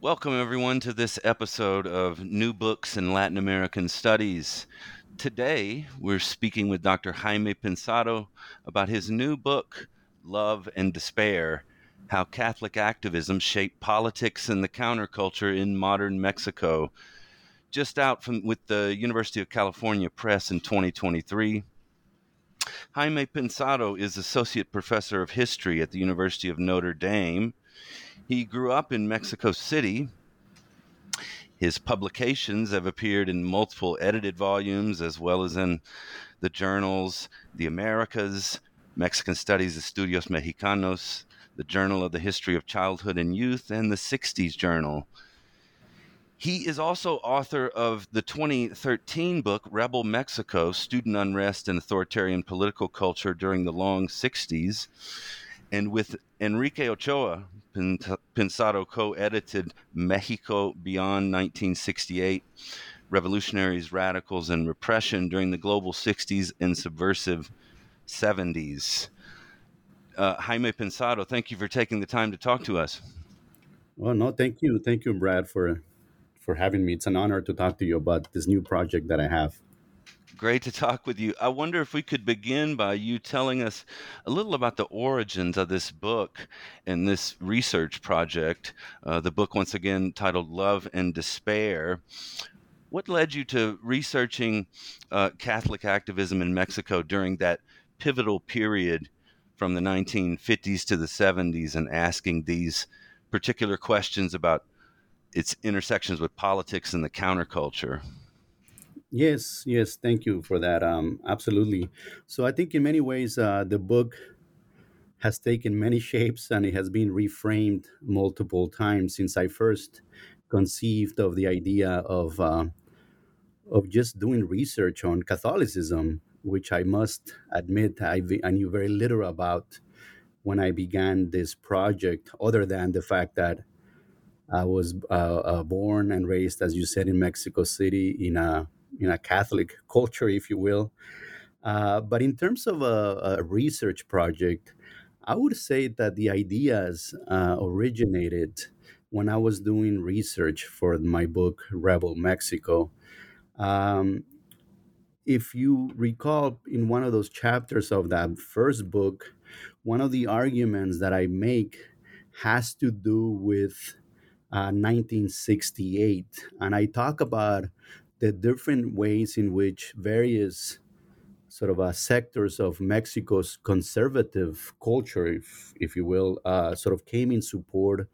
Welcome, everyone, to this episode of New Books in Latin American Studies. Today, we're speaking with Dr. Jaime Pensado about his new book, Love and Despair How Catholic Activism Shaped Politics and the Counterculture in Modern Mexico. Just out from with the University of California Press in 2023. Jaime Pensado is Associate Professor of History at the University of Notre Dame. He grew up in Mexico City. His publications have appeared in multiple edited volumes as well as in the journals The Americas, Mexican Studies Estudios Mexicanos, the Journal of the History of Childhood and Youth, and the 60s Journal. He is also author of the 2013 book Rebel Mexico Student Unrest and Authoritarian Political Culture During the Long 60s. And with Enrique Ochoa, Pensado co edited Mexico Beyond 1968 Revolutionaries, Radicals, and Repression During the Global 60s and Subversive 70s. Uh, Jaime Pensado, thank you for taking the time to talk to us. Well, no, thank you. Thank you, Brad, for for having me. It's an honor to talk to you about this new project that I have. Great to talk with you. I wonder if we could begin by you telling us a little about the origins of this book and this research project. Uh, the book, once again, titled Love and Despair. What led you to researching uh, Catholic activism in Mexico during that pivotal period from the 1950s to the 70s and asking these particular questions about its intersections with politics and the counterculture. Yes, yes, thank you for that. Um, absolutely. So I think in many ways uh, the book has taken many shapes and it has been reframed multiple times since I first conceived of the idea of uh, of just doing research on Catholicism, which I must admit I, knew very little about when I began this project, other than the fact that I was uh, uh, born and raised, as you said, in Mexico City in a in a Catholic culture, if you will. Uh, but in terms of a, a, research project, I would say that the ideas uh, originated when I was doing research for my book Rebel Mexico. Um, if you recall, in one of those chapters of that first book, one of the arguments that I make has to do with uh, 1968. And I talk about the different ways in which various sort of uh, sectors of Mexico's conservative culture, if, if you will, uh, sort of came in support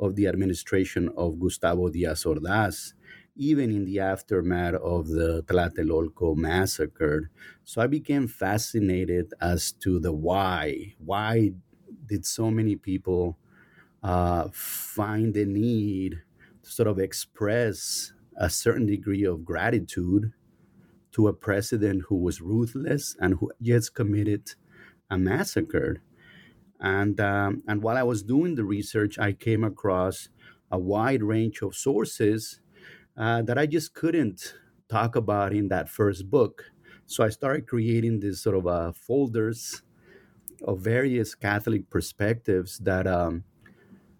of the administration of Gustavo Diaz Ordaz, even in the aftermath of the Tlatelolco massacre. So I became fascinated as to the why. Why did so many people uh, find the need to sort of express a certain degree of gratitude to a president who was ruthless and who just committed a massacre. And um, and while I was doing the research, I came across a wide range of sources uh, that I just couldn't talk about in that first book. So I started creating these sort of uh, folders of various Catholic perspectives that um,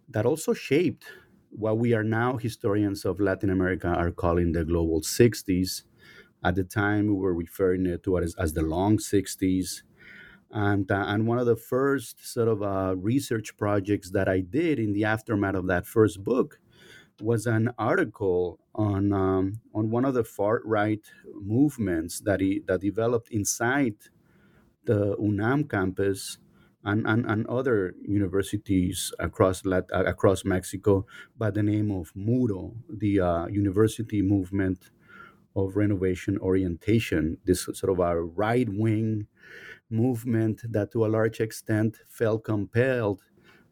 that also shaped what we are now historians of Latin America are calling the global 60s. At the time, we were referring to it as, as the long 60s. And, uh, and one of the first sort of uh, research projects that I did in the aftermath of that first book was an article on um, on one of the far right movements that he, that developed inside the UNAM campus and, and, and other universities across Lat- across Mexico by the name of MURO, the uh, University Movement of Renovation Orientation. This sort of a right wing movement that, to a large extent, felt compelled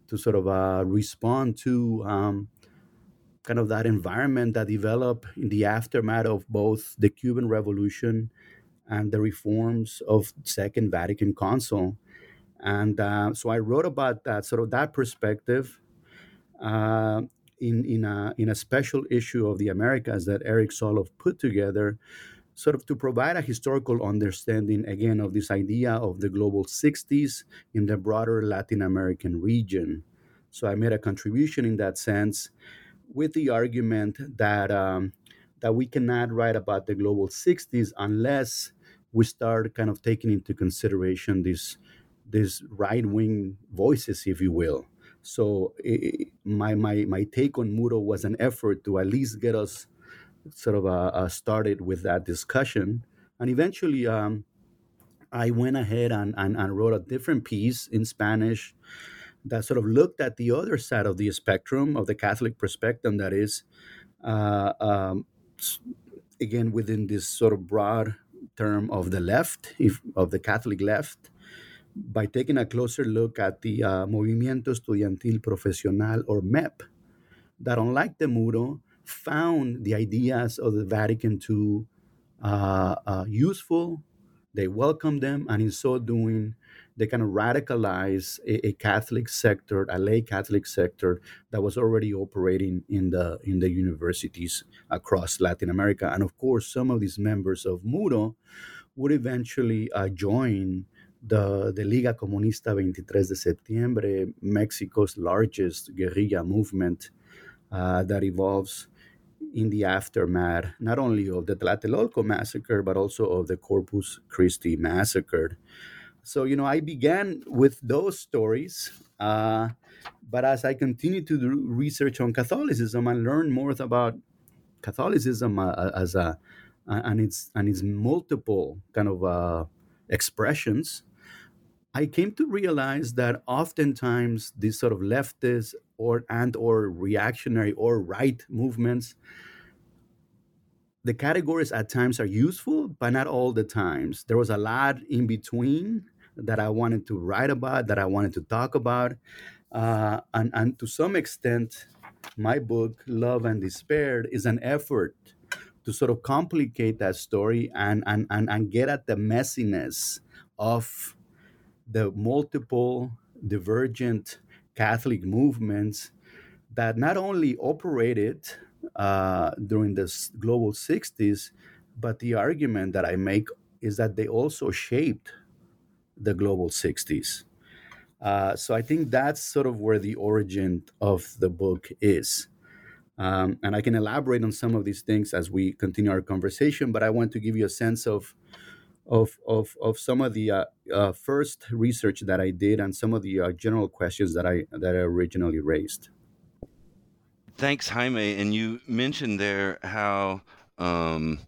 to sort of uh, respond to um, kind of that environment that developed in the aftermath of both the Cuban Revolution and the reforms of Second Vatican Council. And uh, so I wrote about that, sort of that perspective, uh, in in a in a special issue of the Americas that Eric Zolov put together, sort of to provide a historical understanding again of this idea of the global 60s in the broader Latin American region. So I made a contribution in that sense with the argument that um, that we cannot write about the global 60s unless we start kind of taking into consideration these these right wing voices, if you will. So it, my my my take on MURO was an effort to at least get us sort of uh, uh, started with that discussion, and eventually um, I went ahead and, and, and wrote a different piece in Spanish that sort of looked at the other side of the spectrum of the Catholic perspective, that is, uh, um, again within this sort of broad term of the left, if, of the Catholic left, by taking a closer look at the uh, Movimiento Estudiantil Profesional or MEP, that unlike the MURO, found the ideas of the Vatican II uh, uh, useful. They welcomed them, and in so doing, they kind of radicalize a, a, Catholic sector, a lay Catholic sector that was already operating in the in the universities across Latin America. And of course, some of these members of MURO would eventually uh, join the, the Liga Comunista 23 de Septiembre, Mexico's largest guerrilla movement uh, that evolves in the aftermath not only of the Tlatelolco massacre, but also of the Corpus Christi massacre. So, you know, I began with those stories. Uh, but as I continued to do research on Catholicism and learn more about Catholicism uh, as a and its and its multiple kind of uh, expressions, I came to realize that oftentimes these sort of leftist or and or reactionary or right movements, the categories at times are useful, but not all the times. There was a lot in between that I wanted to write about, that I wanted to talk about, uh, and and to some extent, my book Love and Despair is an effort to sort of complicate that story and and and, and get at the messiness of the multiple divergent Catholic movements that not only operated uh, during the global 60s, but the argument that I make is that they also shaped the global 60s. Uh, so I think that's sort of where the origin of the book is. Um, and I can elaborate on some of these things as we continue our conversation, but I want to give you a sense of of of of some of the uh, uh, first research that I did and some of the uh, general questions that I that I originally raised. Thanks, Jaime. And you mentioned there how um,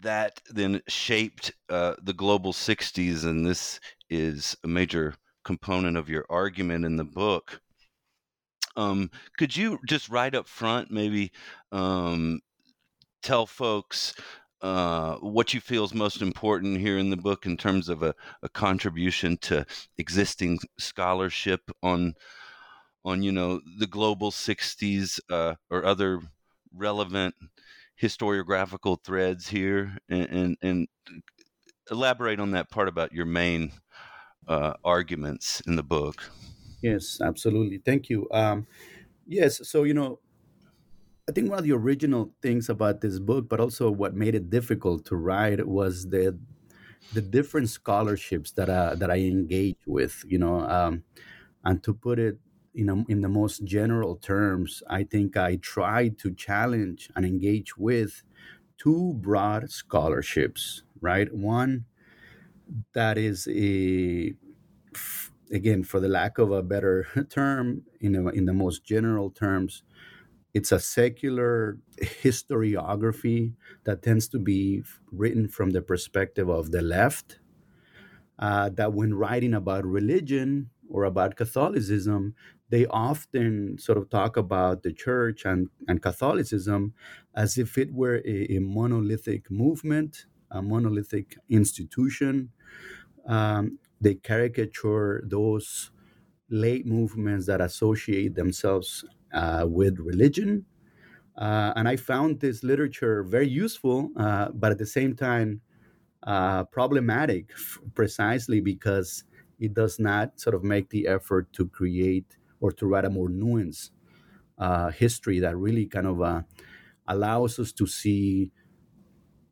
that then shaped uh, the global '60s, and this is a major component of your argument in the book. Um, could you just right up front maybe um, tell folks uh, what you feel is most important here in the book in terms of a, a contribution to existing scholarship on on you know the global 60s uh, or other relevant historiographical threads here? And, and, and, elaborate on that part about your main uh, arguments in the book. Yes absolutely. Thank you. Um, yes so you know I think one of the original things about this book, but also what made it difficult to write, was the the different scholarships that I, that I engage with. You know, um, and to put it in a, in the most general terms, I think I tried to challenge and engage with two broad scholarships. Right, one that is a again, for the lack of a better term, in a, in the most general terms, it's a secular historiography that tends to be written from the perspective of the left. Uh, that when writing about religion or about Catholicism, they often sort of talk about the church and, and Catholicism as if it were a, a monolithic movement, a monolithic institution. Um, they caricature those late movements that associate themselves uh, with religion. Uh, and I found this literature very useful, uh, but at the same time, uh, problematic f- precisely because it does not sort of make the effort to create or to write a more nuanced uh, history that really kind of allows us to see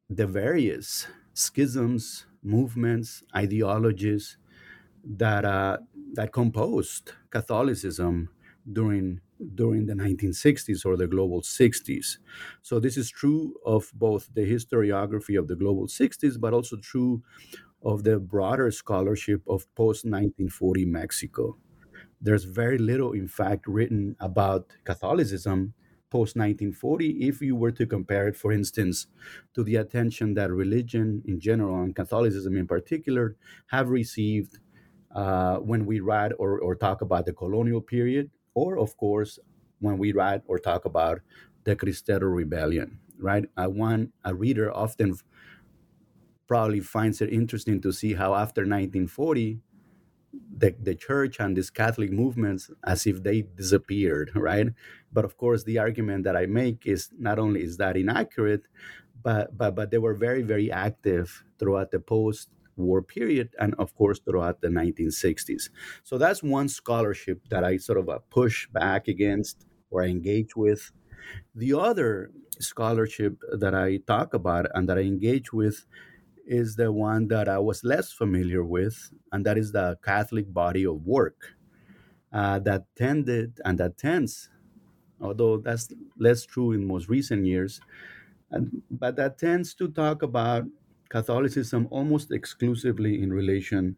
the various schisms, movements, ideologies that uh, that composed Catholicism during during the 1960s or the global 60s. So this is true of both the historiography of the global 60s, but also true of the broader scholarship of post 1940 Mexico. There's very little, in fact, written about Catholicism post 1940 if you were to compare it, for instance, to the attention that religion in general and Catholicism in particular have received uh, when we write or, or talk about the colonial period, or of course, when we write or talk about the Cristero Rebellion, right? I want a reader often probably finds it interesting to see how after 1940, the, the church and these Catholic movements as if they disappeared, right? But of course, the argument that I make is not only is that inaccurate, but but but they were very very active throughout the post war period and of course throughout the 1960s so that's one scholarship that i sort of uh, push back against or I engage with. The other scholarship that i talk about and that i engage with is the one that i was less familiar with and that is the catholic body of work uh, that tended and that tends although that's less true in most recent years and, but that tends to talk about Catholicism almost exclusively in relation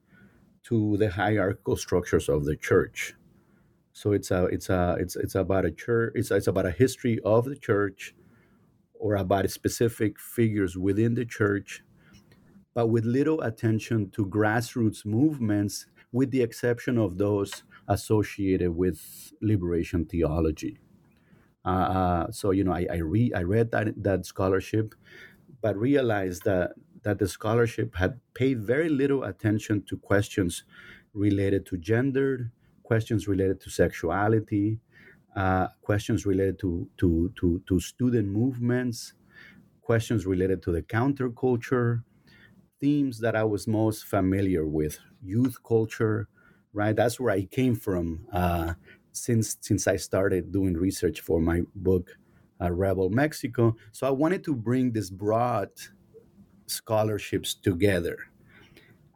to the hierarchical structures of the church. So it's a it's a it's it's about a church it's it's about a history of the church or about specific figures within the church, but with little attention to grassroots movements, with the exception of those associated with liberation theology. Uh, uh, so you know, I I, re- I read that that scholarship, but realized that that the scholarship had paid very little attention to questions related to gender, questions related to sexuality, uh, questions related to, to, to, to student movements, questions related to the counterculture, themes that I was most familiar with, youth culture, right? That's where I came from uh, since since I started doing research for my book, uh, Rebel Mexico. So I wanted to bring this broad scholarships together.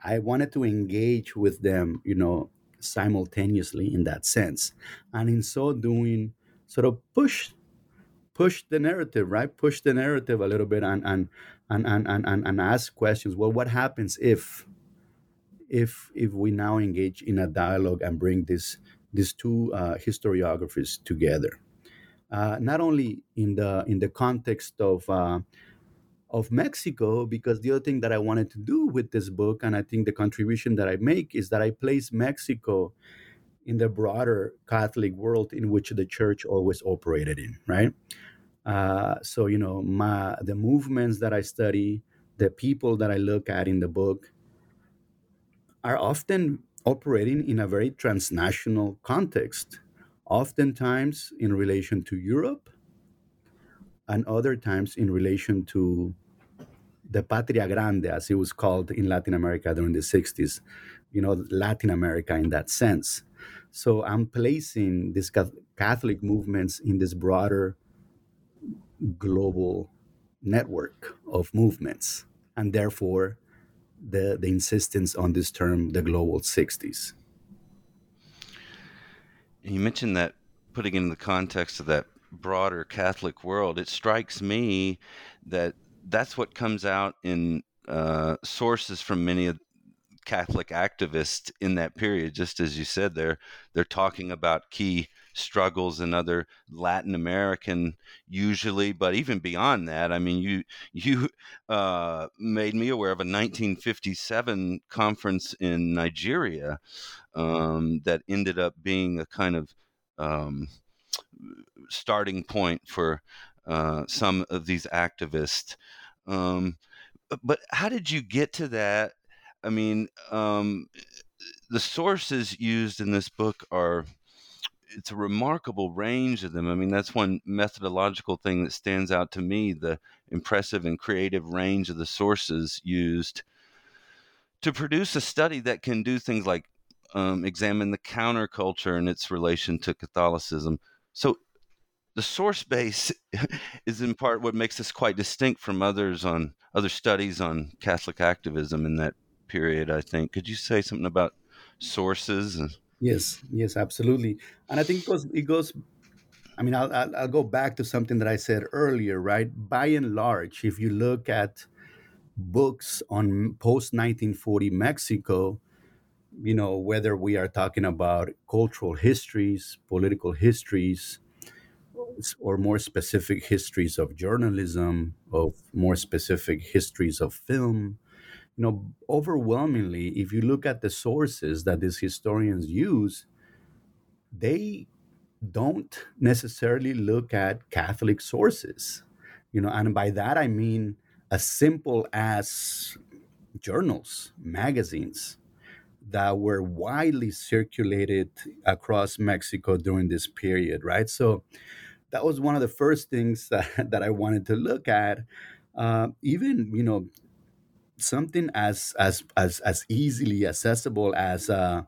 I wanted to engage with them, you know, simultaneously in that sense. And in so doing, sort of push push the narrative, right? Push the narrative a little bit and and and and and, and ask questions. Well, what happens if if if we now engage in a dialogue and bring this these two uh, historiographies together? Uh, not only in the in the context of uh, of Mexico because the other thing that I wanted to do with this book, and I think the contribution that I make, is that I place Mexico in the broader Catholic world in which the church always operated in, right? Uh, so you know, my the movements that I study, the people that I look at in the book, are often operating in a very transnational context, oftentimes in relation to Europe, and other times in relation to the Patria Grande, as it was called in Latin America during the 60s, you know, Latin America in that sense. So I'm placing these Catholic movements in this broader global network of movements, and therefore the, the insistence on this term, the global 60s. You mentioned that putting in the context of that broader Catholic world, it strikes me that that's what comes out in uh, sources from many of Catholic activists in that period. Just as you said, they're they're talking about key struggles in other Latin American, usually, but even beyond that. I mean, you you uh, made me aware of a 1957 conference in Nigeria um, that ended up being a kind of um, starting point for uh, some of these activists. Um, but how did you get to that? I mean, um, the sources used in this book are it's a remarkable range of them. I mean, that's one methodological thing that stands out to me the impressive and creative range of the sources used to produce a study that can do things like um, examine the counterculture and its relation to Catholicism. So, the source base is in part what makes this quite distinct from others on other studies on Catholic activism in that period. I think. Could you say something about sources? Yes, yes, absolutely. And I think it goes, it goes I mean, I'll, I'll, I'll go back to something that I said earlier, right? By and large, if you look at books on post 1940 Mexico, you know, whether we are talking about cultural histories, political histories, or more specific histories of journalism, of more specific histories of film, you know, overwhelmingly, if you look at the sources that these historians use, they don't necessarily look at Catholic sources, you know, and by that I mean as simple as journals, magazines that were widely circulated across Mexico during this period, right? So that was one of the first things that, that I wanted to look at. Uh, even, you know, something as as as as easily accessible as uh,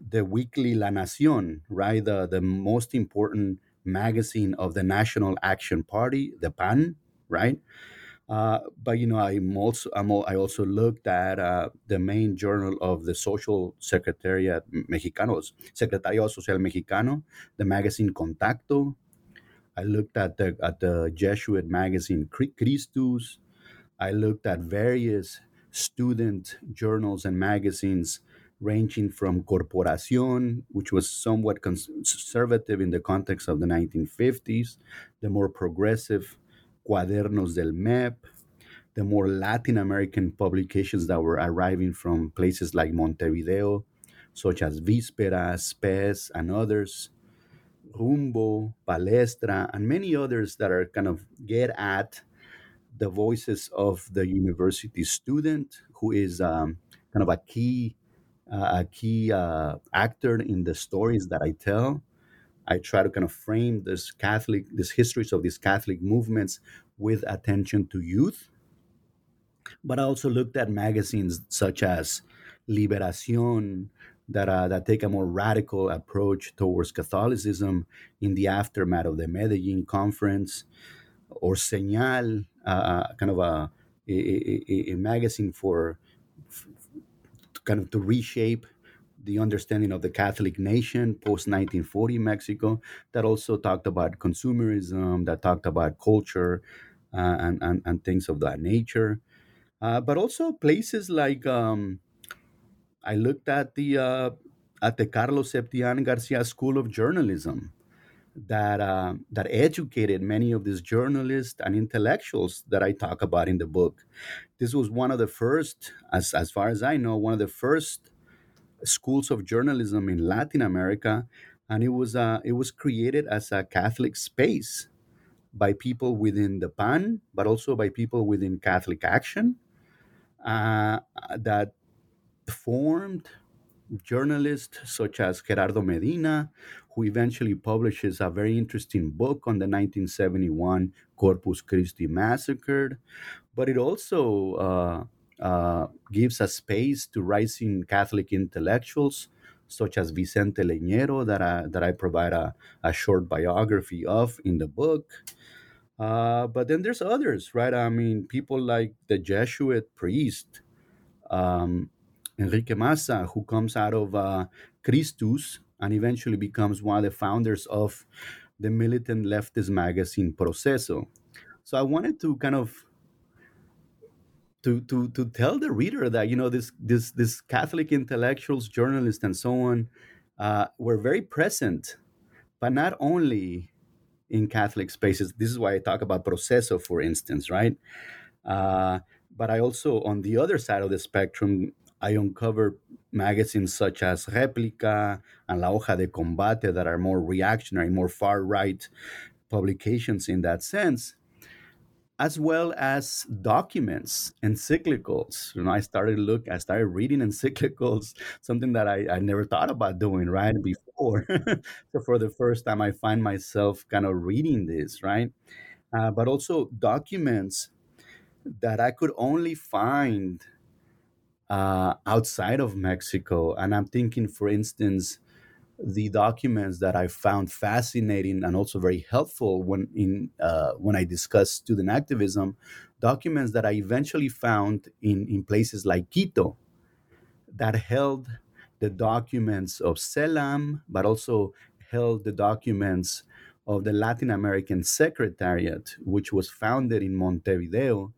the weekly La Nación, right? The the most important magazine of the National Action Party, the PAN, right? Uh, but you know, I'm also I'm, I also looked at uh, the main journal of the Social Secretariat Mexicanos, Secretariado Social Mexicano, the magazine Contacto. I looked at the at the Jesuit magazine Christus. I looked at various student journals and magazines ranging from Corporación, which was somewhat conservative in the context of the 1950s, the more progressive Cuadernos del MEP, the more Latin American publications that were arriving from places like Montevideo, such as Vísperas, PES, and others, Rumbo, Palestra, and many others that are kind of get at the voices of the university student who is um, kind of a key uh, a key uh, actor in the stories that I tell. I try to kind of frame this Catholic, these histories of these Catholic movements with attention to youth. But I also looked at magazines such as Liberación, that, uh, that take a more radical approach towards Catholicism in the aftermath of the Medellin conference, or Señal, uh, kind of a, a, a, magazine for, kind of to reshape the understanding of the Catholic nation post 1940 Mexico that also talked about consumerism, that talked about culture uh, and, and, and things of that nature. Uh, but also places like um, I looked at the uh, at the Carlos Septién Garcia School of Journalism, that uh, that educated many of these journalists and intellectuals that I talk about in the book. This was one of the first, as as far as I know, one of the first schools of journalism in Latin America, and it was uh, it was created as a Catholic space by people within the PAN, but also by people within Catholic Action uh, that formed journalists such as Gerardo Medina, who eventually publishes a very interesting book on the 1971 Corpus Christi massacre. But it also uh, gives a space to rising Catholic intellectuals such as Vicente Leñero, that I, that I provide a, a short biography of in the book. Uh, but then there's others, right? I mean, people like the Jesuit priest um, Enrique Maza, who comes out of uh, Christus and eventually becomes one of the founders of the militant leftist magazine Proceso. So I wanted to kind of to to to tell the reader that you know this this this Catholic intellectuals, journalists, and so on uh, were very present, but not only in Catholic spaces. This is why I talk about Proceso, for instance, right? Uh, but I also, on the other side of the spectrum, I uncover magazines such as Replica and La Hoja de Combate that are more reactionary, more far right publications in that sense, as well as documents, encyclicals. You know, I started look, I started reading encyclicals, something that I, I never thought about doing right before. so for the first time, I find myself kind of reading this, right? Uh, but also documents that I could only find uh, outside of Mexico. And I'm thinking, for instance, the documents that I found fascinating and also very helpful when in uh, when I discussed student activism, documents that I eventually found in, in places like Quito that held the documents of CELAM, but also held the documents of the Latin American Secretariat, which was founded in Montevideo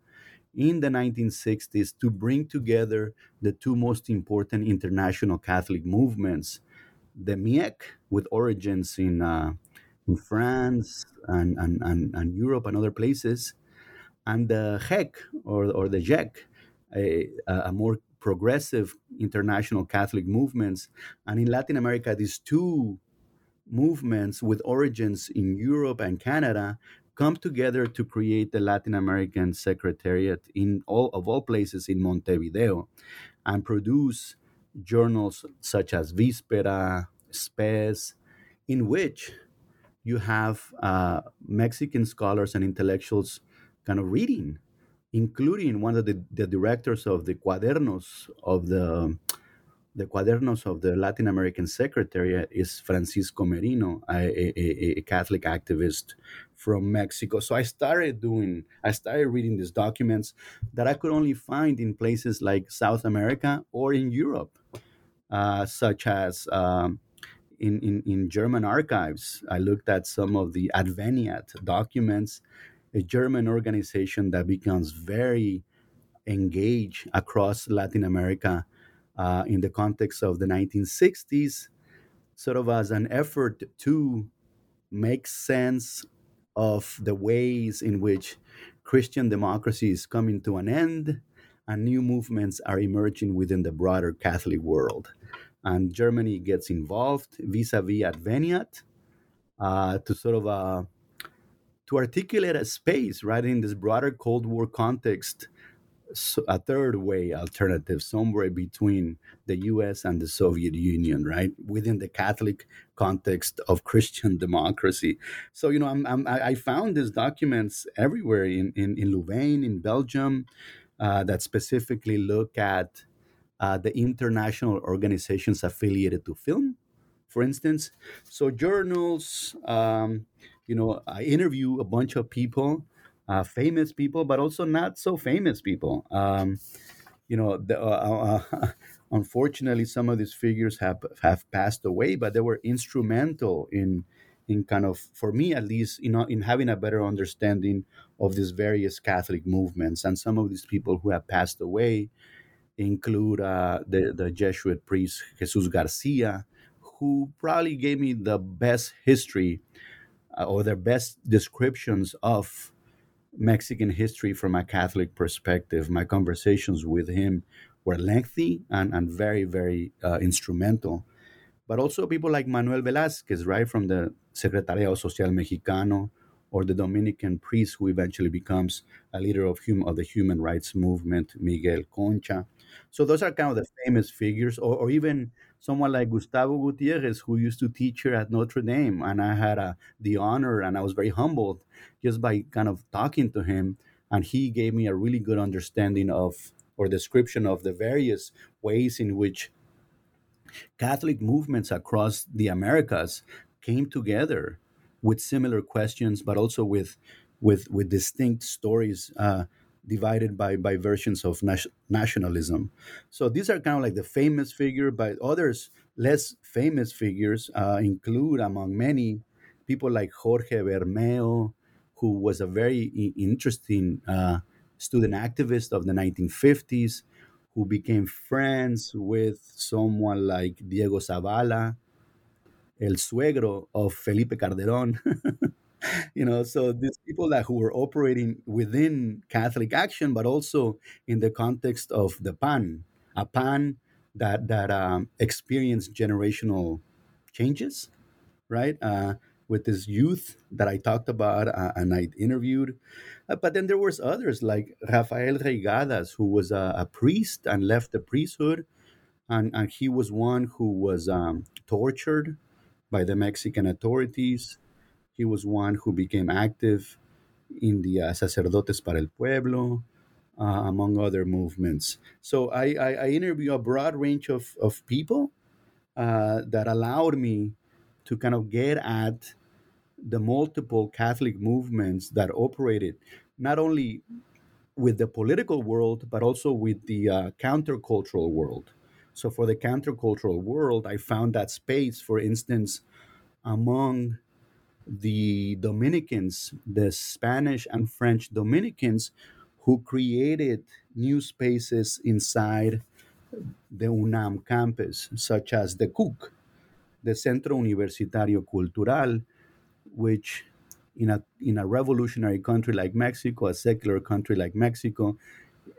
in the 1960s to bring together the two most important international Catholic movements the MIEC, with origins in, uh, in France and, and, and, and, Europe and other places, and the JEC, or, or the JEC, a, a more progressive international Catholic movements. And in Latin America, these two movements with origins in Europe and Canada come together to create the Latin American Secretariat in all of all places in Montevideo and produce journals such as Víspera, Spes, in which you have uh, Mexican scholars and intellectuals kind of reading, including one of the, the directors of the Cuadernos of the the Cuadernos of the Latin American Secretariat is Francisco Merino, a, a, a, Catholic activist from Mexico. So I started doing, I started reading these documents that I could only find in places like South America or in Europe, uh, such as um, in, in, in German archives. I looked at some of the Adveniat documents, a German organization that becomes very engaged across Latin America uh, in the context of the 1960s, sort of as an effort to make sense of the ways in which Christian democracy is coming to an end and new movements are emerging within the broader Catholic world. And Germany gets involved vis-a-vis Adveniat uh, to sort of uh, to articulate a space right in this broader Cold War context a third way alternative somewhere between the US and the Soviet Union, right? Within the Catholic context of Christian democracy. So, you know, I'm, I'm, i found these documents everywhere in, in, in Louvain, in Belgium, uh, that specifically look at uh, the international organizations affiliated to film, for instance. So, journals, um, you know, I interview a bunch of people uh, famous people, but also not so famous people. Um, you know, the, uh, uh, unfortunately, some of these figures have have passed away, but they were instrumental in in kind of, for me at least, you know, in having a better understanding of these various Catholic movements. And some of these people who have passed away include uh, the the Jesuit priest Jesus Garcia, who probably gave me the best history uh, or the best descriptions of Mexican history from a Catholic perspective. My conversations with him were lengthy and, and very, very uh, instrumental. But also people like Manuel Velázquez, right, from the Secretariado Social Mexicano, or the Dominican priest who eventually becomes a leader of, hum- of the human rights movement, Miguel Concha. So those are kind of the famous figures, or, or even someone like Gustavo Gutierrez, who used to teach here at Notre Dame. And I had uh, the honor and I was very humbled just by kind of talking to him. And he gave me a really good understanding of or description of the various ways in which Catholic movements across the Americas came together with similar questions, but also with with with distinct stories uh, divided by by versions of nas- nationalism. So these are kind of like the famous figure, but others less famous figures uh, include among many people like Jorge Bermeo, who was a very interesting uh, student activist of the 1950s, who became friends with someone like Diego Zavala, el suegro of Felipe Calderón. you know, so these people that who were operating within Catholic action, but also in the context of the PAN, a PAN that that um, experienced generational changes, right? Uh, with this youth that I talked about uh, and I interviewed. Uh, but then there was others like Rafael Reygadas, who was a, a priest and left the priesthood. And, and he was one who was um, tortured by the Mexican authorities. He was one who became active in the uh, Sacerdotes para el Pueblo, uh, among other movements. So I, I, I interview a broad range of, of people uh, that allowed me to kind of get at the multiple Catholic movements that operated not only with the political world, but also with the uh, countercultural world. So, for the countercultural world, I found that space, for instance, among the Dominicans, the Spanish and French Dominicans, who created new spaces inside the UNAM campus, such as the CUC, the Centro Universitario Cultural, which in a in a revolutionary country like Mexico, a secular country like Mexico,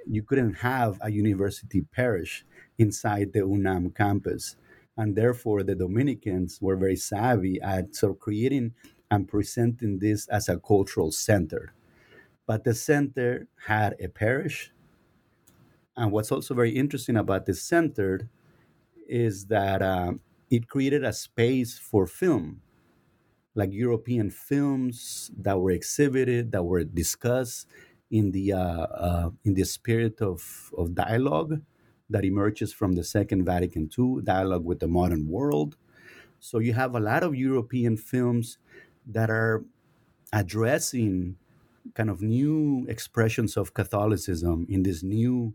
you couldn't have a university parish inside the UNAM campus. And therefore, the Dominicans were very savvy at sort of creating and presenting this as a cultural center. But the center had a parish. And what's also very interesting about this center is that uh, it created a space for film like European films that were exhibited, that were discussed in the uh, uh, in the spirit of, of dialogue that emerges from the Second Vatican II, dialogue with the modern world. So you have a lot of European films that are addressing kind of new expressions of Catholicism in this new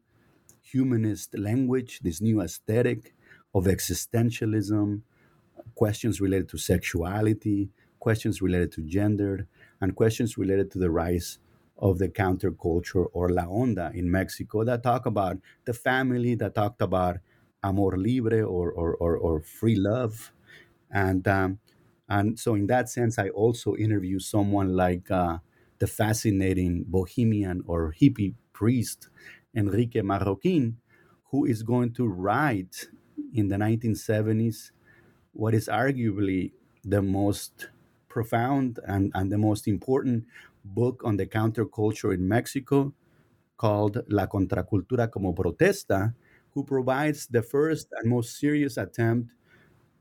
humanist language, this new aesthetic of existentialism, questions related to sexuality, questions related to gender, and questions related to the rise of the counterculture or La Onda in Mexico that talk about the family, that talked about amor libre or, or, or, or free love. And, um, and so, in that sense, I also interview someone like uh, the fascinating bohemian or hippie priest, Enrique Marroquin, who is going to write in the 1970s what is arguably the most profound and, and the most important book on the counterculture in Mexico called La Contracultura como Protesta, who provides the first and most serious attempt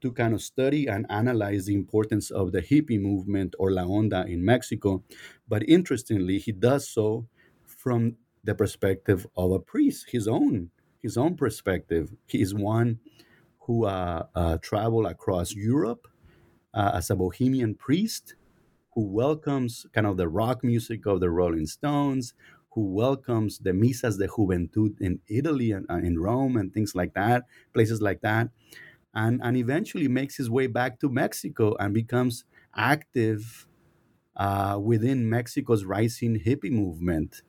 to kind of study and analyze the importance of the hippie movement or La Onda in Mexico. But interestingly, he does so from the perspective of a priest, his own, his own perspective. He is one who uh, uh, traveled across Europe uh, as a bohemian priest who welcomes kind of the rock music of the Rolling Stones, who welcomes the Misas de Juventud in Italy and uh, in Rome and things like that, places like that, and, and eventually makes his way back to Mexico and becomes active uh, within Mexico's rising hippie movement,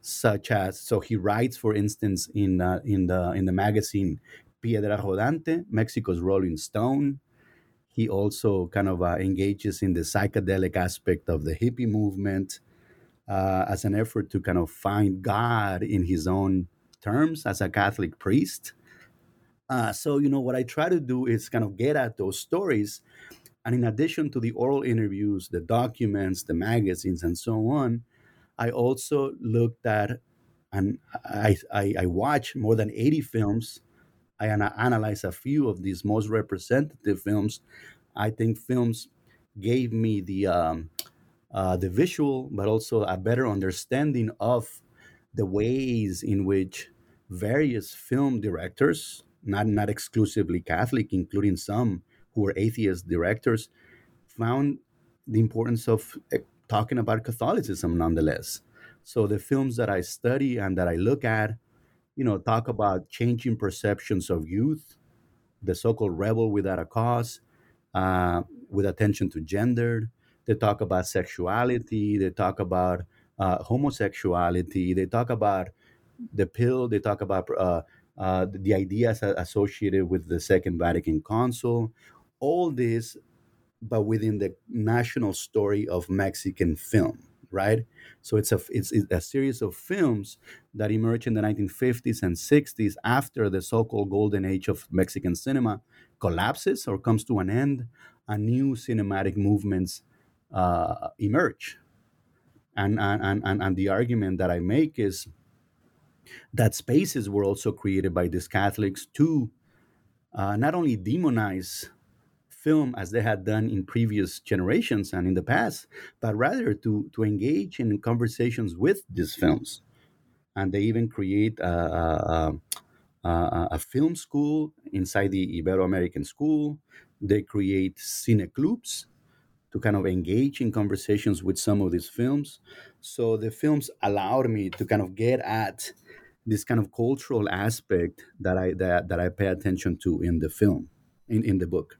such as so he writes, for instance, in uh, in the in the magazine Piedra Rodante, Mexico's Rolling Stone. He also kind of uh, engages in the psychedelic aspect of the hippie movement uh, as an effort to kind of find God in his own terms as a Catholic priest. Uh, so, you know, what I try to do is kind of get at those stories. And in addition to the oral interviews, the documents, the magazines, and so on, I also looked at and I, I, I watch more than 80 films I analyze a few of these most representative films. I think films gave me the um, uh, the visual, but also a better understanding of the ways in which various film directors, not not exclusively Catholic, including some who were atheist directors, found the importance of talking about Catholicism nonetheless. So the films that I study and that I look at, you know, talk about changing perceptions of youth, the so-called rebel without a cause, uh, with attention to gender. They talk about sexuality. They talk about uh, homosexuality. They talk about the pill. They talk about uh, uh, the ideas associated with the Second Vatican Council. All this, but within the national story of Mexican film, right? So it's a it's, it's a series of films that emerged in the 1950s and 60s after the so-called golden age of Mexican cinema collapses or comes to an end. A new cinematic movements uh, emerge, and, and and and the argument that I make is that spaces were also created by these Catholics to uh, not only demonize film as they had done in previous generations and in the past, but rather to, to engage in conversations with these films. And they even create a, a, a, a film school inside the Ibero American school. They create cineclubs to kind of engage in conversations with some of these films. So the films allowed me to kind of get at this kind of cultural aspect that I that, that I pay attention to in the film, in, in the book.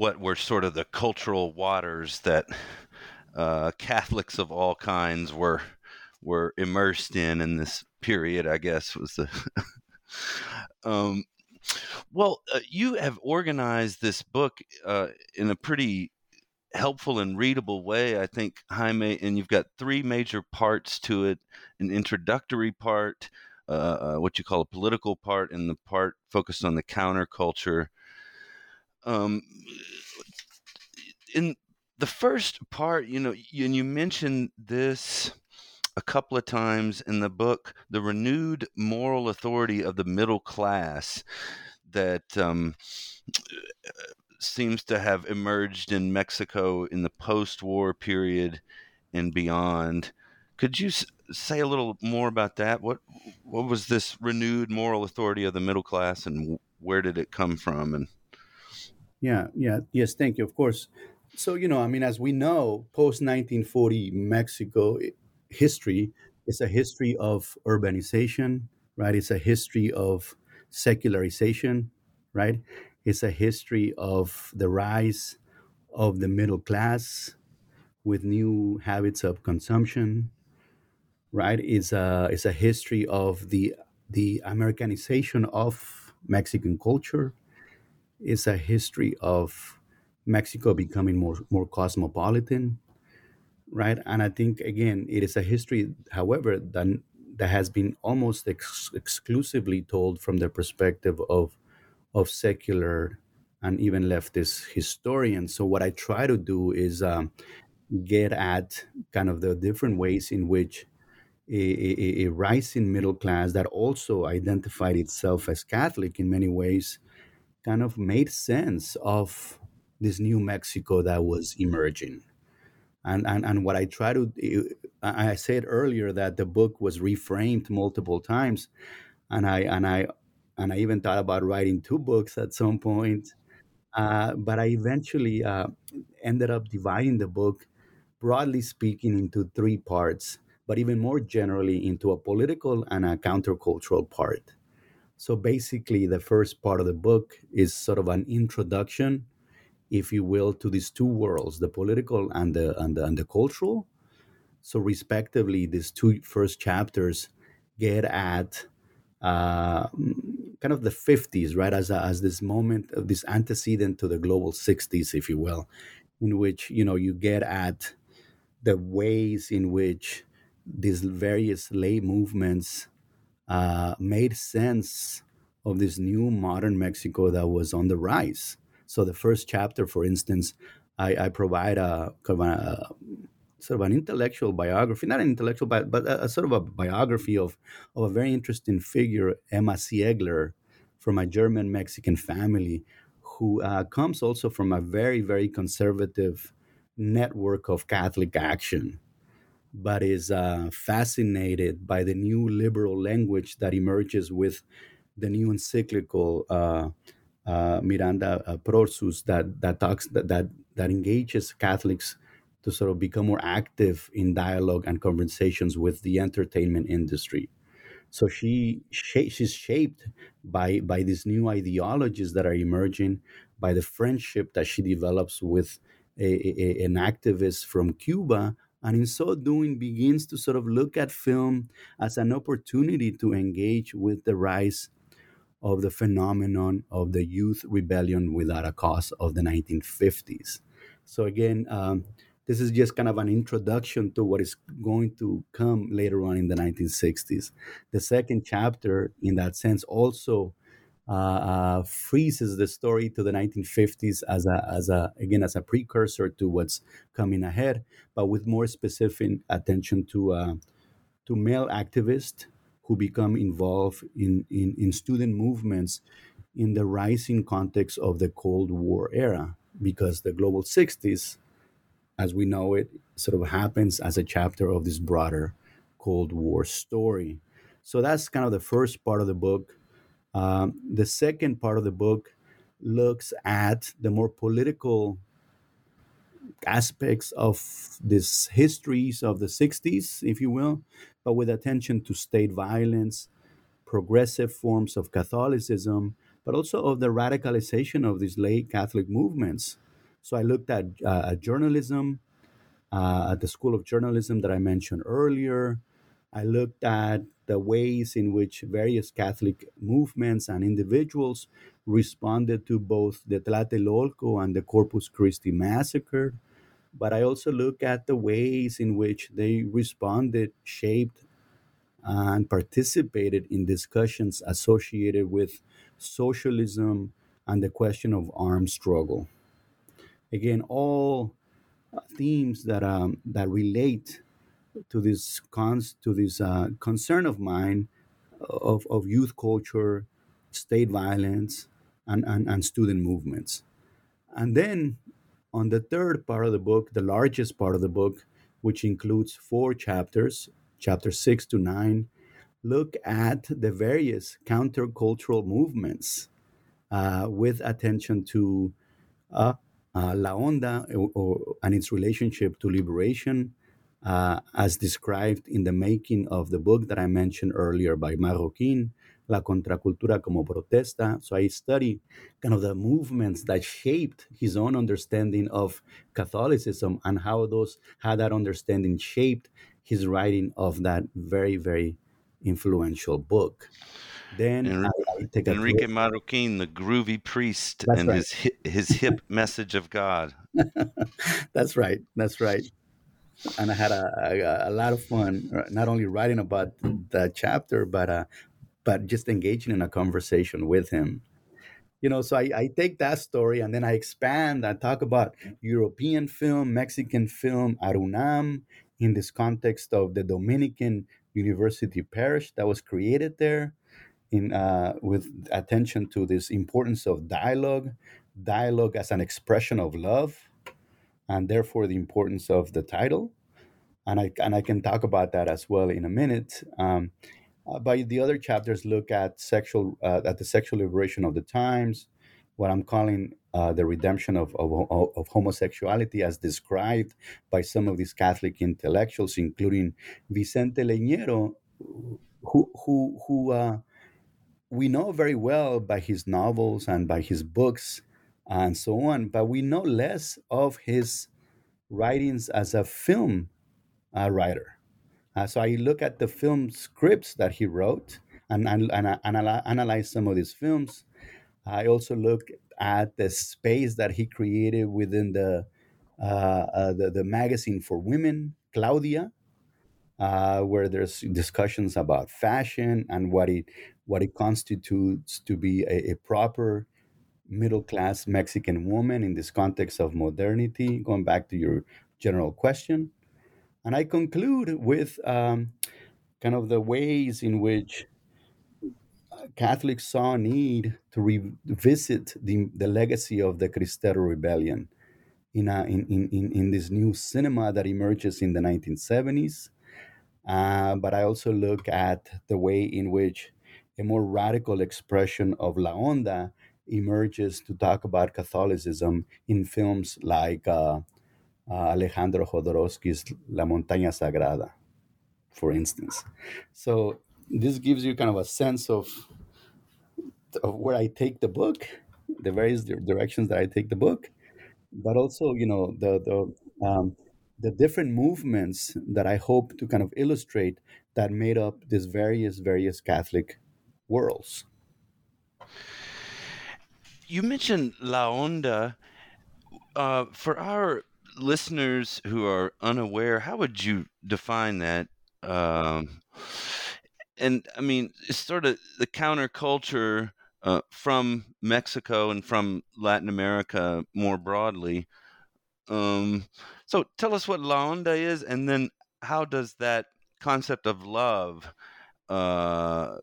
What were sort of the cultural waters that uh, Catholics of all kinds were were immersed in in this period, I guess, was the... um, well, uh, you have organized this book uh, in a pretty helpful and readable way. I think Jaime, and you've got three major parts to it: an introductory part, uh, uh, what you call a political part, and the part focused on the counterculture. Um, in the first part, you know, you, and you mentioned this a couple of times in the book, the renewed moral authority of the middle class that um, seems to have emerged in Mexico in the post-war period and beyond. Could you say a little more about that? What what was this renewed moral authority of the middle class, and where did it come from? And yeah, yeah, yes, thank you. Of course. So you know, I mean, as we know, post 1940 Mexico history is a history of urbanization, right? It's a history of secularization, right? It's a history of the rise of the middle class with new habits of consumption, right? It's a, it's a history of the, the Americanization of Mexican culture. It's a history of Mexico becoming more, more cosmopolitan, right? And I think, again, it is a history, however, that, that has been almost ex- exclusively told from the perspective of of secular and even leftist historians. So what I try to do is um, get at kind of the different ways in which a, a, a, rising middle class that also identified itself as Catholic in many ways kind of made sense of this new Mexico that was emerging. And, and, and what I try to, I said earlier that the book was reframed multiple times. And I, and I and I even thought about writing two books at some point. Uh, but I eventually uh, ended up dividing the book, broadly speaking, into three parts, but even more generally into a political and a countercultural part. So basically, the first part of the book is sort of an introduction, if you will, to these two worlds, the political and the, and the, and the cultural. So, respectively, these two first chapters get at uh, kind of the 50s, right, as, a, as this moment of this antecedent to the global 60s, if you will, in which, you know, you get at the ways in which these various lay movements uh, made sense of this new modern Mexico that was on the rise. So the first chapter, for instance, I, I provide a, a, sort of an intellectual biography, not an intellectual, but, but a, a, sort of a biography of, of a very interesting figure, Emma Siegler, from a German Mexican family, who uh, comes also from a very, very conservative network of Catholic action, but is uh, fascinated by the new liberal language that emerges with the new encyclical uh, uh Miranda uh, Prorsus that that talks that, that that engages Catholics to sort of become more active in dialogue and conversations with the entertainment industry. So she she's shaped by by these new ideologies that are emerging, by the friendship that she develops with a, a, an activist from Cuba, and in so doing begins to sort of look at film as an opportunity to engage with the rise of the phenomenon of the youth rebellion without a cause of the 1950s. So again, um, this is just kind of an introduction to what is going to come later on in the 1960s. The second chapter, in that sense, also uh, uh, freezes the story to the 1950s as a, as a again as a precursor to what's coming ahead, but with more specific attention to uh, to male activists who become involved in, in, in student movements in the rising context of the Cold War era, because the global 60s as we know it sort of happens as a chapter of this broader Cold War story. So that's kind of the first part of the book. Um, the second part of the book looks at the more political aspects of these histories of the 60s, if you will, but with attention to state violence, progressive forms of Catholicism, but also of the radicalization of these late Catholic movements so I looked at, uh, at journalism, uh, at the School of Journalism that I mentioned earlier. I looked at the ways in which various Catholic movements and individuals responded to both the Tlatelolco and the Corpus Christi massacre. But I also look at the ways in which they responded, shaped, and participated in discussions associated with socialism and the question of armed struggle again all themes that um, that relate to this cons to this uh, concern of mine of, of youth culture, state violence, and, and, and student movements. And then on the third part of the book, the largest part of the book, which includes four chapters, chapter six to nine, look at the various countercultural movements uh, with attention to uh, uh, La Onda or, or, and its relationship to liberation, uh, as described in the making of the book that I mentioned earlier by Marroquín, La Contracultura como Protesta. So I study kind of the movements that shaped his own understanding of Catholicism and how those how that understanding shaped his writing of that very very influential book. Then Enrique, Enrique Marroquin, the groovy priest, That's and right. his his hip message of God. That's right. That's right. And I had a, a, a, lot of fun, uh, not only writing about that chapter, but uh, but just engaging in a conversation with him. You know, so I, I take that story and then I expand. I talk about European film, Mexican film, ARUNAM, in this context of the Dominican University Parish that was created there in uh, with attention to this importance of dialogue, dialogue as an expression of love, and therefore the importance of the title. And I and I can talk about that as well in a minute. Um, uh, but the other chapters look at sexual uh, at the sexual liberation of the times, what I'm calling uh, the redemption of, of, of, homosexuality as described by some of these Catholic intellectuals, including Vicente Leñero, who who who uh, we know very well by his novels and by his books and so on, but we know less of his writings as a film uh, writer. Uh, so I look at the film scripts that he wrote and, and, and, and analyze some of these films. I also look at the space that he created within the uh, uh, the, the magazine for women, Claudia, uh, where there's discussions about fashion and what it what it constitutes to be a, a proper middle class Mexican woman in this context of modernity, going back to your general question. And I conclude with um, kind of the ways in which Catholics saw a need to revisit the, the legacy of the Cristero Rebellion in, a, in, in, in this new cinema that emerges in the 1970s. Uh, but I also look at the way in which a more radical expression of La Onda emerges to talk about Catholicism in films like uh, uh, Alejandro Jodorowsky's La Montaña Sagrada, for instance. So this gives you kind of a sense of of where I take the book, the various directions that I take the book, but also you know the the um, the different movements that I hope to kind of illustrate that made up these various various Catholic worlds. You mentioned La Onda. Uh, for our listeners who are unaware, how would you define that? Um, and I mean, it's sort of the counterculture uh, from Mexico and from Latin America more broadly. Um, so tell us what La Onda is, and then how does that concept of love, uh,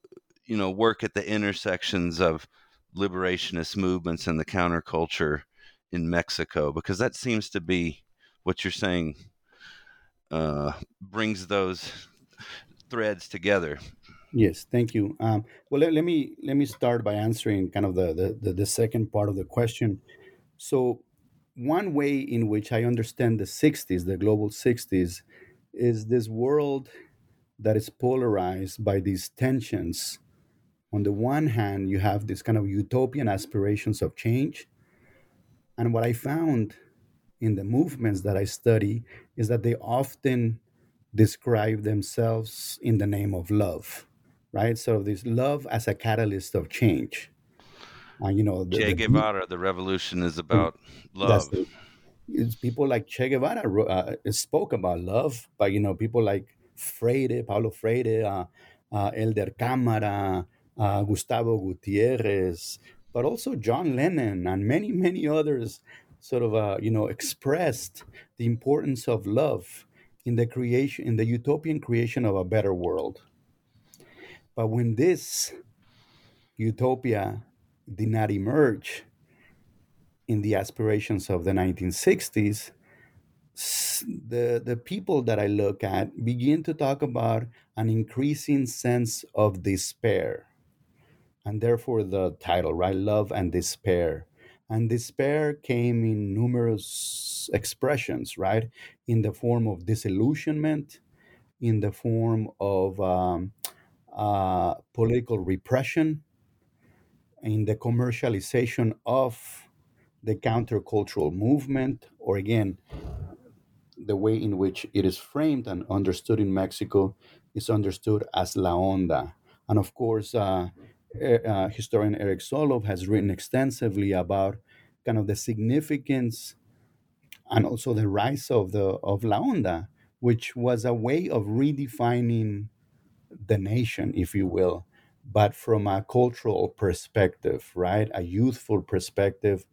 you know, work at the intersections of liberationist movements and the counterculture in Mexico? Because that seems to be what you're saying uh, brings those threads together. Yes, thank you. Um, well, let, let, me let me start by answering kind of the, the, the the second part of the question. So, one way in which I understand the '60s, the global '60s, is this world that is polarized by these tensions. On the one hand, you have this kind of utopian aspirations of change, and what I found in the movements that I study is that they often describe themselves in the name of love right? So this love as a catalyst of change. Uh, you know, the, Che Guevara, the, the revolution is about love. The, people like Che Guevara uh, spoke about love, but you know, people like Freire, Paulo Freire, uh, uh, Helder Camara, uh, Gustavo Gutierrez, but also John Lennon and many, many others sort of, uh, you know, expressed the importance of love in the creation, in the utopian creation of a better world. But when this utopia did not emerge in the aspirations of the 1960s, the, the people that I look at begin to talk about an increasing sense of despair. And therefore, the title, right? Love and Despair. And despair came in numerous expressions, right? In the form of disillusionment, in the form of um, uh, political repression, in the commercialization of the countercultural movement, or again, the way in which it is framed and understood in Mexico is understood as La Onda. And of course, uh, uh, historian Eric Zolov has written extensively about kind of the significance and also the rise of the of La Onda, which was a way of redefining the nation, if you will, but from a cultural perspective, right? A youthful perspective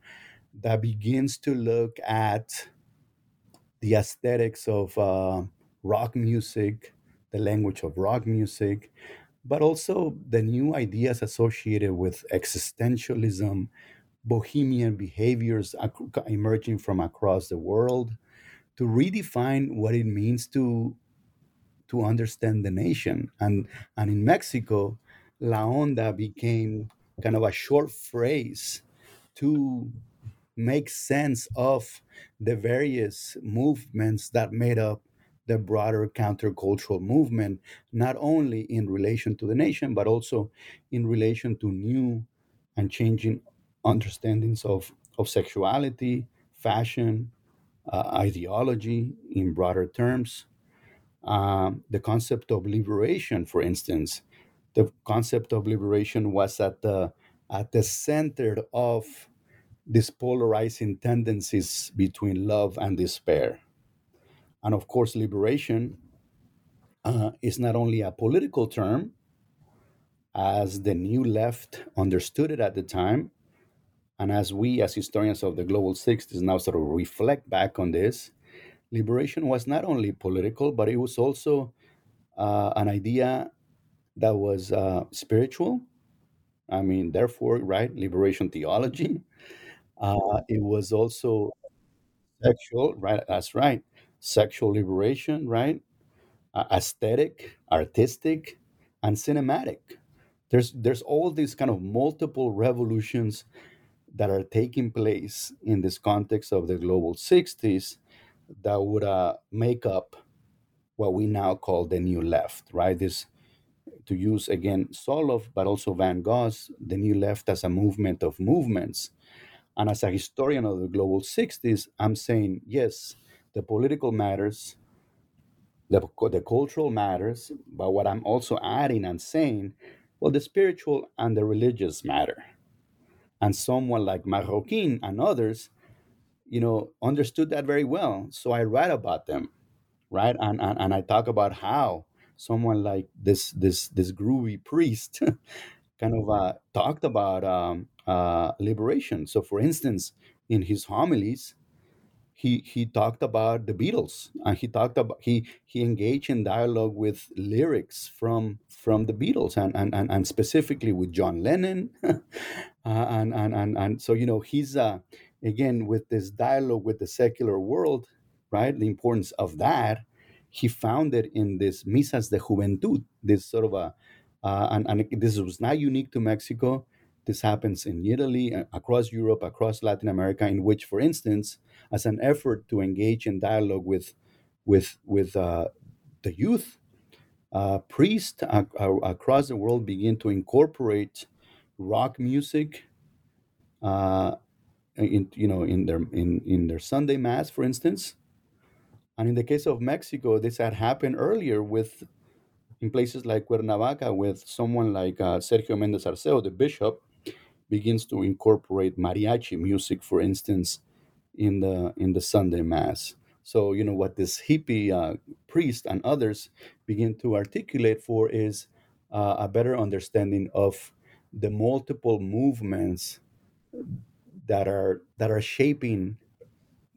that begins to look at the aesthetics of uh, rock music, the language of rock music, but also the new ideas associated with existentialism, bohemian behaviors emerging from across the world to redefine what it means to to understand the nation. And, and in Mexico, La Onda became kind of a short phrase to make sense of the various movements that made up the broader countercultural movement, not only in relation to the nation, but also in relation to new and changing understandings of, of sexuality, fashion, uh, ideology in broader terms, um, the concept of liberation, for instance, the concept of liberation was at the at the center of these polarizing tendencies between love and despair. And of course, liberation uh, is not only a political term, as the new left understood it at the time, And as we, as historians of the global 60s, now sort of reflect back on this, liberation was not only political, but it was also uh, an idea that was uh, spiritual. I mean, therefore, right, liberation theology. Uh, it was also sexual, right? That's right. Sexual liberation, right? Uh, aesthetic, artistic, and cinematic. There's there's all these kind of multiple revolutions that are taking place in this context of the global 60s that would uh, make up what we now call the new left, right? This to use again Zolov, but also Van Gosse's the new left as a movement of movements. And as a historian of the global 60s, I'm saying yes, the political matters, the, the cultural matters, but what I'm also adding and saying, well, the spiritual and the religious matter. And someone like Marroquin and others, you know, understood that very well. So I write about them, right? And, and, and I talk about how someone like this this this groovy priest kind of uh, talked about um, uh, liberation. So, for instance, in his homilies, he he talked about the Beatles, and he talked about he he engaged in dialogue with lyrics from from the Beatles, and and and, and specifically with John Lennon, uh, and, and and and so you know he's uh, again with this dialogue with the secular world, right? The importance of that he found it in this misas de juventud, this sort of a uh, and, and this was not unique to Mexico. This happens in Italy, across Europe, across Latin America, in which, for instance, as an effort to engage in dialogue with, with, with uh, the youth, uh, priests across the world begin to incorporate rock music, uh, in you know in their in in their Sunday mass, for instance. And in the case of Mexico, this had happened earlier with in places like Cuernavaca, with someone like uh, Sergio Mendez Arceo, the bishop, begins to incorporate mariachi music, for instance, in the in the Sunday Mass. So you know what this hippie uh, priest and others begin to articulate for is uh, a better understanding of the multiple movements that are that are shaping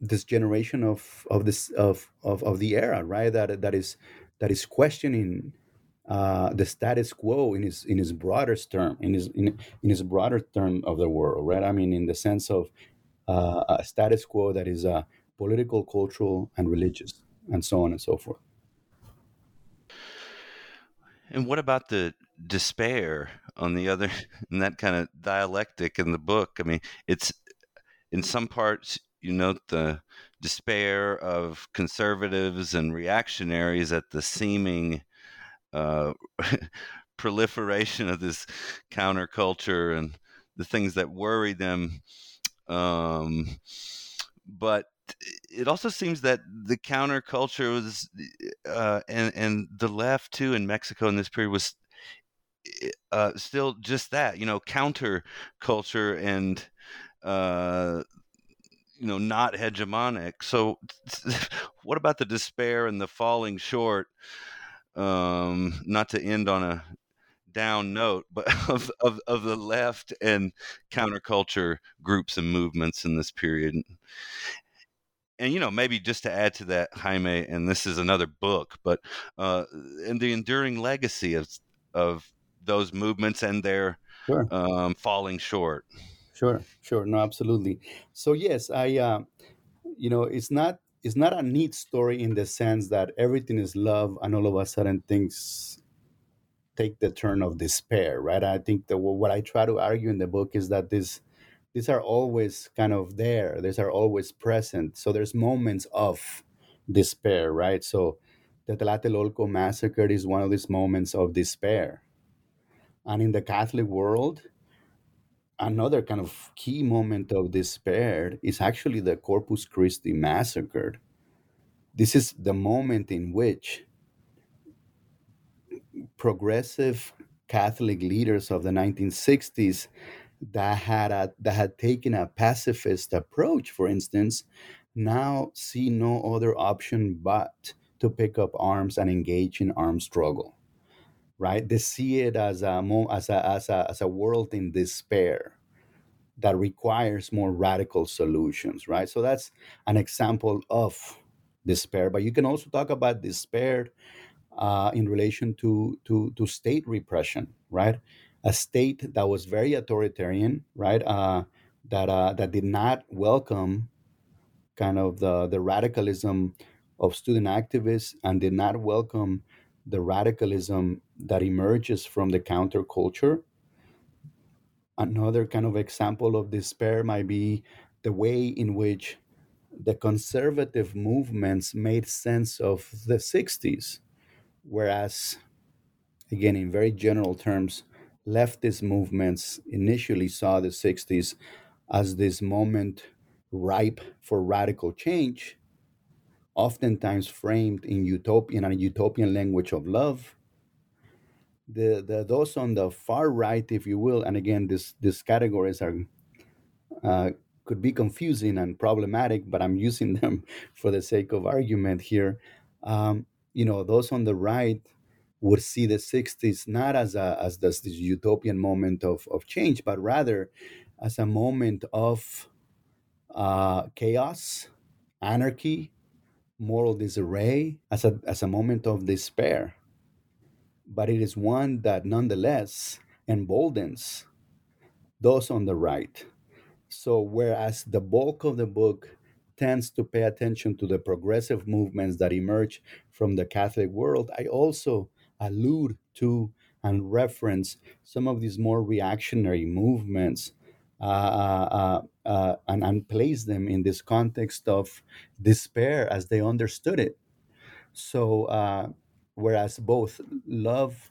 this generation of of this of of, of the era, right? That that is that is questioning uh, the status quo in his in his broader term in his in, in his broader term of the world right? I mean in the sense of uh, a status quo that is uh, political cultural and religious and so on and so forth. And what about the despair on the other in that kind of dialectic in the book? I mean it's in some parts you note the despair of conservatives and reactionaries at the seeming uh, proliferation of this counterculture and the things that worry them. Um, but it also seems that the counterculture was, uh, and and the left too in Mexico in this period was uh, still just that, you know, counterculture and uh, you know not hegemonic. So, what about the despair and the falling short? Um, not to end on a down note, but of, of, of the left and counterculture groups and movements in this period. And you know, maybe just to add to that, Jaime, and this is another book, but uh, and the enduring legacy of of those movements and their sure. um, falling short. Sure, sure, no, absolutely. So yes, I, uh, you know, it's not it's not a neat story in the sense that everything is love and all of a sudden things take the turn of despair right? I think that what i try to argue in the book is that this these are always kind of there. These are always present. So there's moments of despair right? So the tlatelolco massacre is one of these moments of despair. And in the catholic world another kind of key moment of despair is actually the Corpus Christi massacre. This is the moment in which progressive Catholic leaders of the 1960s that had a, that had taken a pacifist approach, for instance, now see no other option but to pick up arms and engage in armed struggle right? They see it as a as a as a as a world in despair, that requires more radical solutions, right? So that's an example of despair. But you can also talk about despair uh, in relation to, to to state repression, right? A state that was very authoritarian, right? Uh, that uh, that did not welcome kind of the the radicalism of student activists and did not welcome the radicalism that emerges from the counterculture. Another kind of example of despair might be the way in which the conservative movements made sense of the 60s, whereas, again, in very general terms, leftist movements initially saw the 60s as this moment ripe for radical change, oftentimes framed in utopian and utopian language of love. The, the those on the far right, if you will, and again, this these categories are uh, could be confusing and problematic, but I'm using them for the sake of argument here. Um, you know, those on the right would see the 60s not as a as this, this utopian moment of, of change, but rather as a moment of uh, chaos, anarchy, moral disarray, as a, as a moment of despair. But it is one that nonetheless emboldens those on the right. So, whereas the bulk of the book tends to pay attention to the progressive movements that emerge from the Catholic world, I also allude to and reference some of these more reactionary movements uh, uh, uh, and, and place them in this context of despair as they understood it. So, uh, whereas both love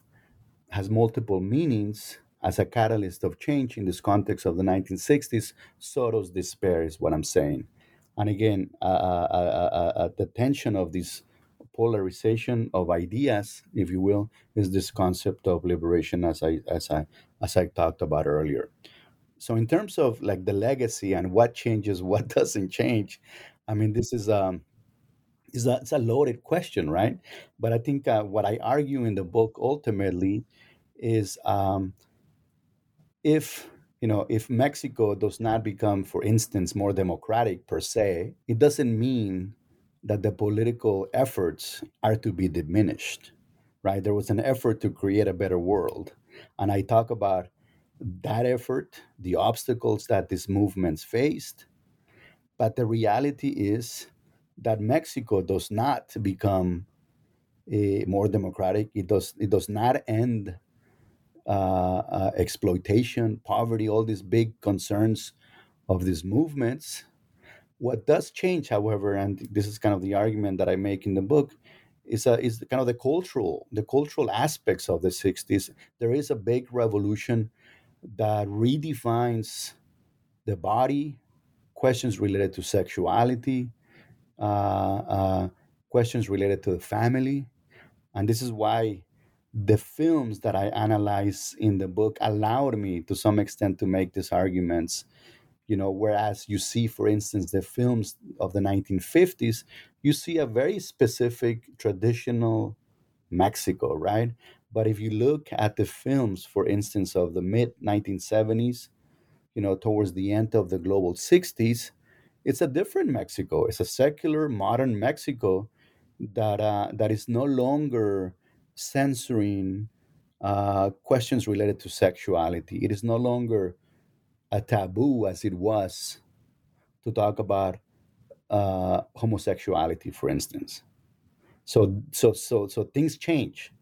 has multiple meanings as a catalyst of change in this context of the 1960s, so does despair, is what I'm saying. And again, uh, uh, the tension of this polarization of ideas, if you will, is this concept of liberation, as I as I as I talked about earlier so in terms of like the legacy and what changes what doesn't change i mean this is um is a, it's a loaded question right? But i think uh, what i argue in the book ultimately is um if you know if mexico does not become for instance more democratic per se it doesn't mean that the political efforts are to be diminished right? There was an effort to create a better world. And i talk about that effort, the obstacles that these movements faced. But the reality is that Mexico does not become a more democratic. It does. It does not end uh, uh, exploitation, poverty, all these big concerns of these movements. What does change, however, and this is kind of the argument that I make in the book, is a, is kind of the cultural the cultural aspects of the 60s. There is a big revolution that redefines the body, questions related to sexuality, uh, uh, questions related to the family. And this is why the films that I analyze in the book allowed me to some extent to make these arguments. You know, whereas you see, for instance, the films of the 1950s, you see a very specific traditional Mexico, right? But if you look at the films, for instance, of the mid 1970s, you know, towards the end of the global 60s, it's a different Mexico. It's a secular, modern Mexico that uh, that is no longer censoring uh, questions related to sexuality. It is no longer a taboo as it was to talk about uh, homosexuality, for instance. So, so, so, so things change.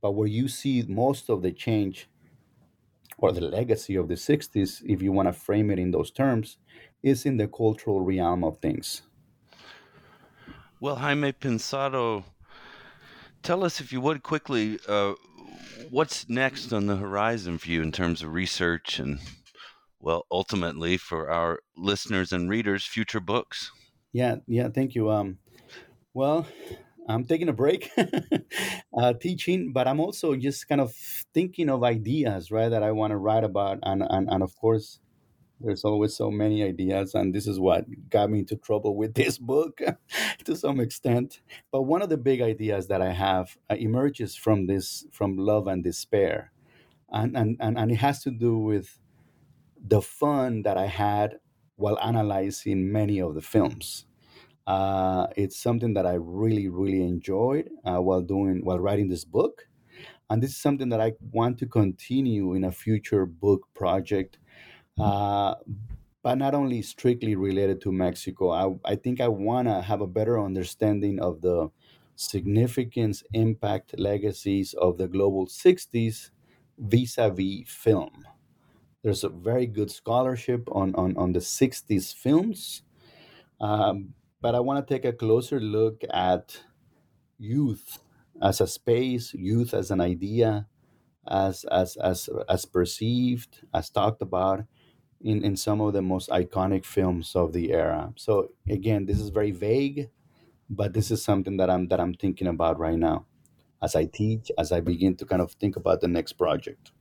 But where you see most of the change or the legacy of the 60s, if you want to frame it in those terms, is in the cultural realm of things. Well, Jaime Pensado, tell us, if you would, quickly, uh, what's next on the horizon for you in terms of research and, well, ultimately for our listeners and readers, future books? Yeah, yeah, thank you. Um, well, I'm taking a break uh, teaching, but I'm also just kind of thinking of ideas, right, that I want to write about. And, and, and of course, there's always so many ideas. And this is what got me into trouble with this book to some extent. But one of the big ideas that I have uh, emerges from this, from love and despair. And, and, and, and it has to do with the fun that I had while analyzing many of the films. Uh, it's something that I really, really enjoyed uh, while doing while writing this book, and this is something that I want to continue in a future book project. Uh, but not only strictly related to Mexico. I, I think I want to have a better understanding of the significance, impact, legacies of the global 60s vis a vis film. There's a very good scholarship on, on, on the 60s films, um, but I want to take a closer look at youth as a space, youth as an idea, as, as, as, as perceived, as talked about in, in some of the most iconic films of the era. So again, this is very vague, but this is something that I'm that I'm thinking about right now as I teach, as I begin to kind of think about the next project.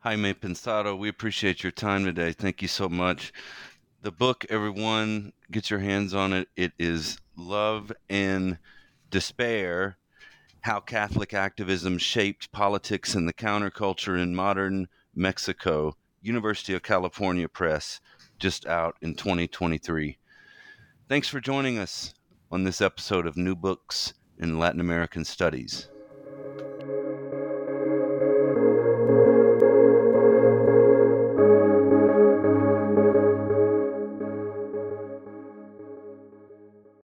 Jaime Pensado, we appreciate your time today. Thank you so much. The book, everyone, get your hands on it. It is Love and Despair How Catholic Activism Shaped Politics and the Counterculture in Modern Mexico. University of California Press, just out in 2023. Thanks for joining us on this episode of New Books in Latin American Studies.